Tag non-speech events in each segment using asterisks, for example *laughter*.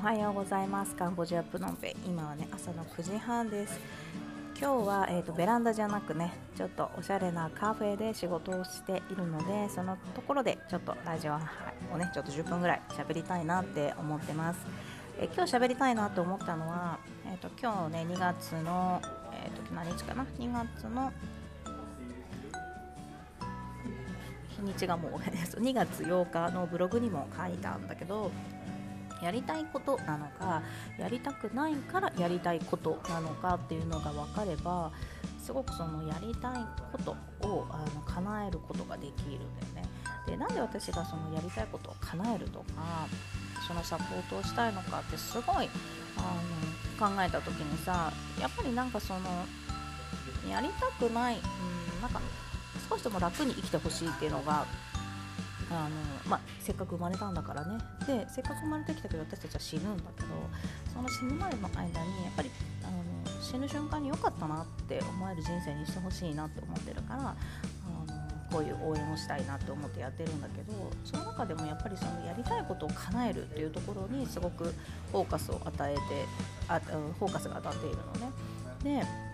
おはようございます。カンボジアプノンペ。今はね朝の9時半です。今日は、えーと、ベランダじゃなくねちょっとおしゃれなカフェで仕事をしているのでそのところでちょっとラジオをねちょっと10分ぐらい喋りたいなって思ってます。え今日喋りたいなと思ったのは、えーと、今日ね2月の、えーと、何日かな？2月の日にちがもう *laughs* 2月8日のブログにも書いたんだけどやりたいことなのかやりたくないからやりたいことなのかっていうのが分かればすごくそのやりたいことをあの叶えることができるんだよね。でなんで私がそのやりたいことを叶えるとかそのサポートをしたいのかってすごいあの考えた時にさやっぱりなんかそのやりたくない、うん、なんか少しでも楽に生きてほしいっていうのがあのまあ、せっかく生まれたんだからねでせっかく生まれてきたけど私たちは死ぬんだけどその死ぬまでの間にやっぱりあの死ぬ瞬間に良かったなって思える人生にしてほしいなって思ってるからあのこういう応援をしたいなって思ってやってるんだけどその中でもやっぱりそのやりたいことを叶えるっていうところにすごくフォーカスを与えてあフォーカスが当たっているのね。で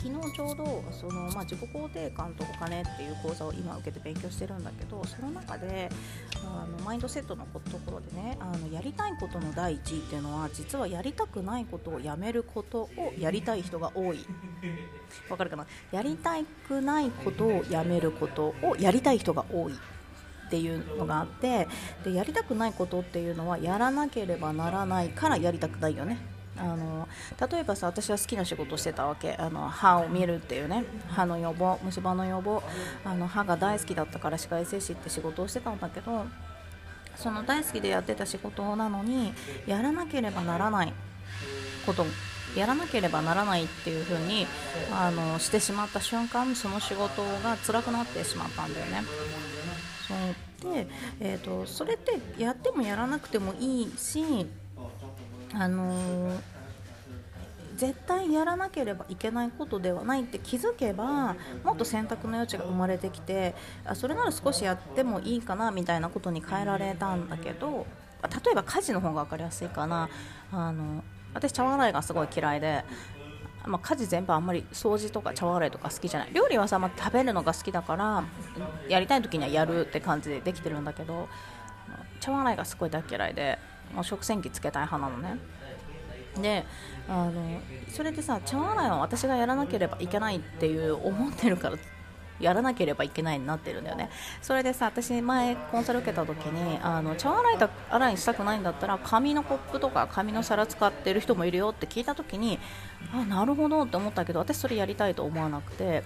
昨日ちょうどその、まあ、自己肯定感とお金っていう講座を今受けて勉強してるんだけどその中であのマインドセットのところでねあのやりたいことの第一位っていうのは実はやりたくないことをやめることをやりたい人が多い。わかるかな？やりたくないことをやめることをやりたい人が多いっていうのがあってでやりたくないことっていうのはやらなければならないからやりたくないよね。あの例えばさ私は好きな仕事をしてたわけ。あの歯を見るっていうね。歯の予防虫歯の予防。あの歯が大好きだったから歯科衛生士って仕事をしてたんだけどその大好きでやってた仕事なのにやらなければならない。ことやらなければならないっていう風にあにしてしまった瞬間その仕事が辛くなってしまったんだよね。そう。で、えーとそれってやってもやらなくてもいいしあのー、絶対やらなければいけないことではないって気づけばもっと選択の余地が生まれてきてあそれなら少しやってもいいかなみたいなことに変えられたんだけど例えば家事の方が分かりやすいかな。あの私茶碗洗いがすごい嫌いでまあ、家事全般あんまり掃除とか茶碗洗いとか好きじゃない。料理はさ、まあ、食べるのが好きだからやりたい時にはやるって感じでできてるんだけど茶碗洗いがすごい大嫌いで食洗機つけたい派なのね。であのそれでさ茶洗いは私がやらなければいけないっていう思ってるからやらなければいけないになってるんだよね。それでさ私前コンサル受けた時にあの茶洗いだ洗いしたくないんだったら紙のコップとか紙の皿使ってる人もいるよって聞いた時にあなるほどって思ったけど私それやりたいと思わなくて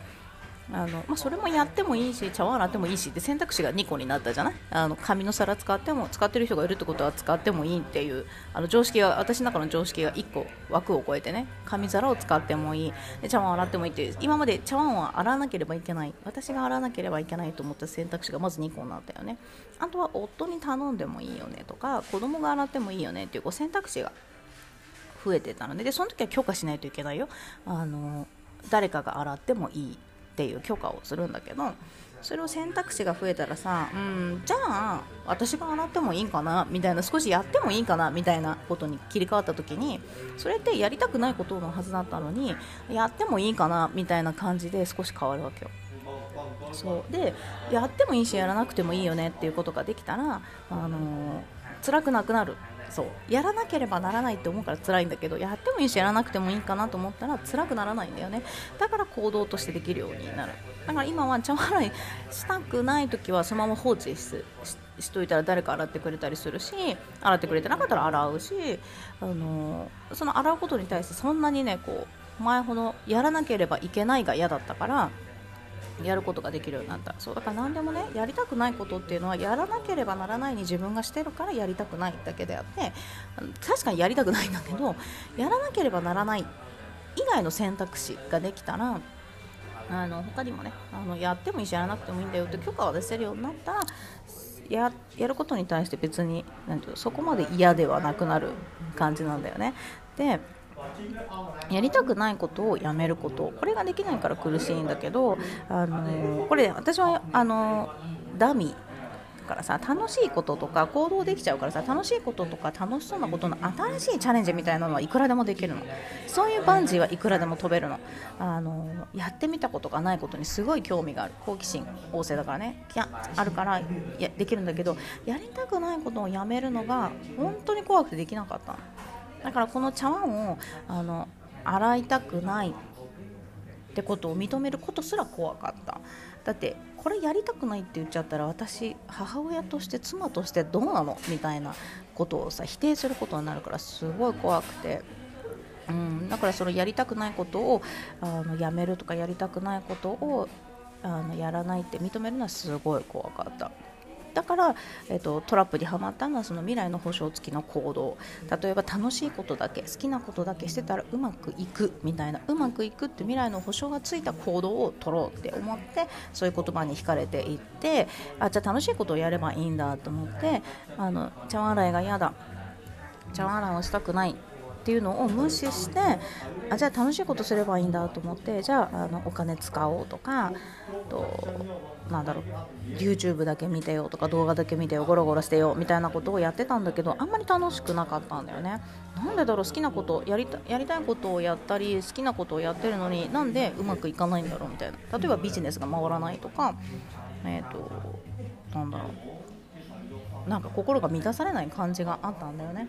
あのまあ、それもやってもいいし茶碗洗ってもいいしって選択肢が2個になったじゃない？あの紙の皿使っても使ってる人がいるってことは使ってもいいっていうあの常識が私の中の常識が1個枠を超えてね紙皿を使ってもいい。で茶碗洗ってもいいっていう今まで茶碗は洗わなければいけない。私が洗わなければいけないと思った選択肢がまず2個になったよね。あとは夫に頼んでもいいよねとか子供が洗ってもいいよねっていうこう選択肢が増えてたのででその時は許可しないといけないよ。あの誰かが洗ってもいい。っていう許可をするんだけどそれを選択肢が増えたらさ、うん、じゃあ私が洗ってもいいかなみたいな少しやってもいいかなみたいなことに切り替わった時にそれってやりたくないことのはずだったのにやってもいいかなみたいな感じで少し変わるわけよ。そう。でやってもいいしやらなくてもいいよねっていうことができたら、あの、辛くなくなる。そう。やらなければならないって思うから辛いんだけどやってもいいしやらなくてもいいかなと思ったら辛くならないんだよね。だから行動としてできるようになる。だから今は茶洗いしたくない時はそのまま放置ししといたら誰か洗ってくれたりするし洗ってくれてなかったら洗うし、あのその洗うことに対してそんなにねこう前ほどやらなければいけないが嫌だったからやることができるようになったそうだから何でもねやりたくないことっていうのはやらなければならないに自分がしてるからやりたくないだけであって確かにやりたくないんだけどやらなければならない以外の選択肢ができたらあの他にもねあのやってもいいしやらなくてもいいんだよって許可を出せるようになったらややることに対して別になんていうそこまで嫌ではなくなる感じなんだよね。でやりたくないことをやめること。これができないから苦しいんだけど、あのこれ私はあのダミだからさ楽しいこととか行動できちゃうからさ楽しいこととか楽しそうなことの新しいチャレンジみたいなのはいくらでもできるの。そういうバンジーはいくらでも飛べるの。あのやってみたことがないことにすごい興味がある。好奇心旺盛だからね。いやあるからやできるんだけどやりたくないことをやめるのが本当に怖くてできなかったの。だからこの茶碗をあの洗いたくないってことを認めることすら怖かっただってこれやりたくないって言っちゃったら私母親として妻としてどうなのみたいなことをさ否定することになるからすごい怖くて。うん、だからそのやりたくないことをあのやめるとかやりたくないことをあのやらないって認めるのはすごい怖かった。だから、えーと、トラップにはまったのはその未来の保証付きの行動。例えば楽しいことだけ好きなことだけしてたらうまくいくみたいなうまくいくって未来の保証がついた行動を取ろうって思ってそういう言葉に惹かれていってあじゃあ楽しいことをやればいいんだと思ってあの茶碗洗いが嫌だ。茶碗洗いをしたくない。っていうのを無視してあじゃあ楽しいことすればいいんだと思ってじゃああのお金使おうとかとなんだろう YouTube だけ見てよとか動画だけ見てよゴロゴロしてよみたいなことをやってたんだけどあんまり楽しくなかったんだよね。なんでだろう好きなことやりたやりたいことをやったり好きなことをやってるのになんでうまくいかないんだろうみたいな。例えばビジネスが回らないとかえっ、ー、となんだろう。なんか心が満たされない感じがあったんだよね。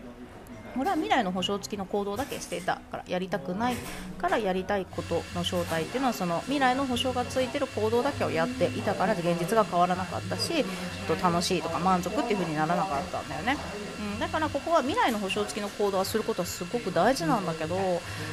俺は未来の保証付きの行動だけしていたからやりたくないからやりたいことの正体っていうのはその未来の保証がついてる行動だけをやっていたから現実が変わらなかったしちょっと楽しいとか満足っていう風にならなかったんだよね、うん、だからここは未来の保証付きの行動はすることはすごく大事なんだけど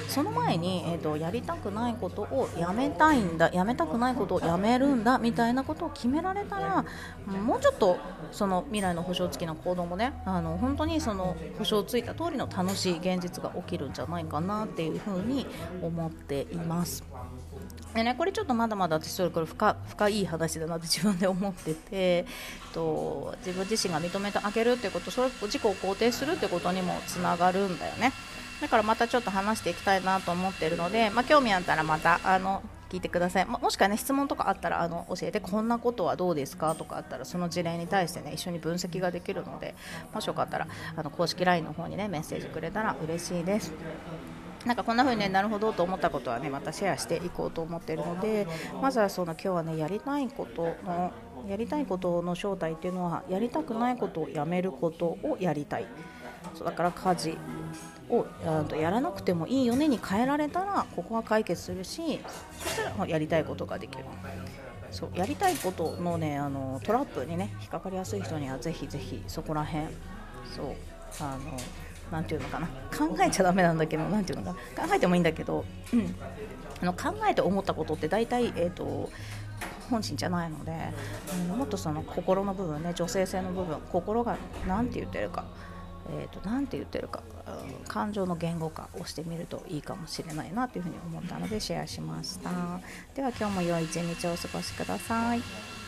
その前に、えーと、やりたくないことをやめたいんだやめたくないことをやめるんだみたいなことを決められたらもうちょっとその未来の保証付きの行動もねあの本当にその保証ついた通りの楽しい現実が起きるんじゃないかなっていうふうに思っています。でね、これちょっとまだまだ私それこれ深深い話だなって自分で思っててと自分自身が認めてあげるってことそれ自己を肯定するってことにもつながるんだよねだからまたちょっと話していきたいなと思ってるので、まあ、興味あったらまたあの聞いてください、ももしくはね質問とかあったらあの教えてこんなことはどうですかとかあったらその事例に対してね一緒に分析ができるのでもしよかったらあの公式 LINE の方にねメッセージくれたら嬉しいです。なんかこんな風に、ね、なるほどと思ったことはねまたシェアしていこうと思っているのでまずはその今日はねやりたいことのやりたいことの正体っていうのはやりたくないことをやめることをやりたい。だから家事をやらなくてもいいよねに変えられたらここは解決するしそしたらやりたいことができる。そうやりたいことのねあのトラップにね引っかかりやすい人にはぜひぜひそこら辺そうあのなていうのかな。考えちゃだめなんだけどなていうのか考えてもいいんだけど、うん、あの考えて思ったことって大体えっ、ー、と本心じゃないので、うん、もっとその心の部分ね女性性の部分心が何て言ってるか。えーと、なて言ってるか、感情の言語化をしてみるといいかもしれないなというふうに思ったのでシェアしました。では今日も良い一日をお過ごしください。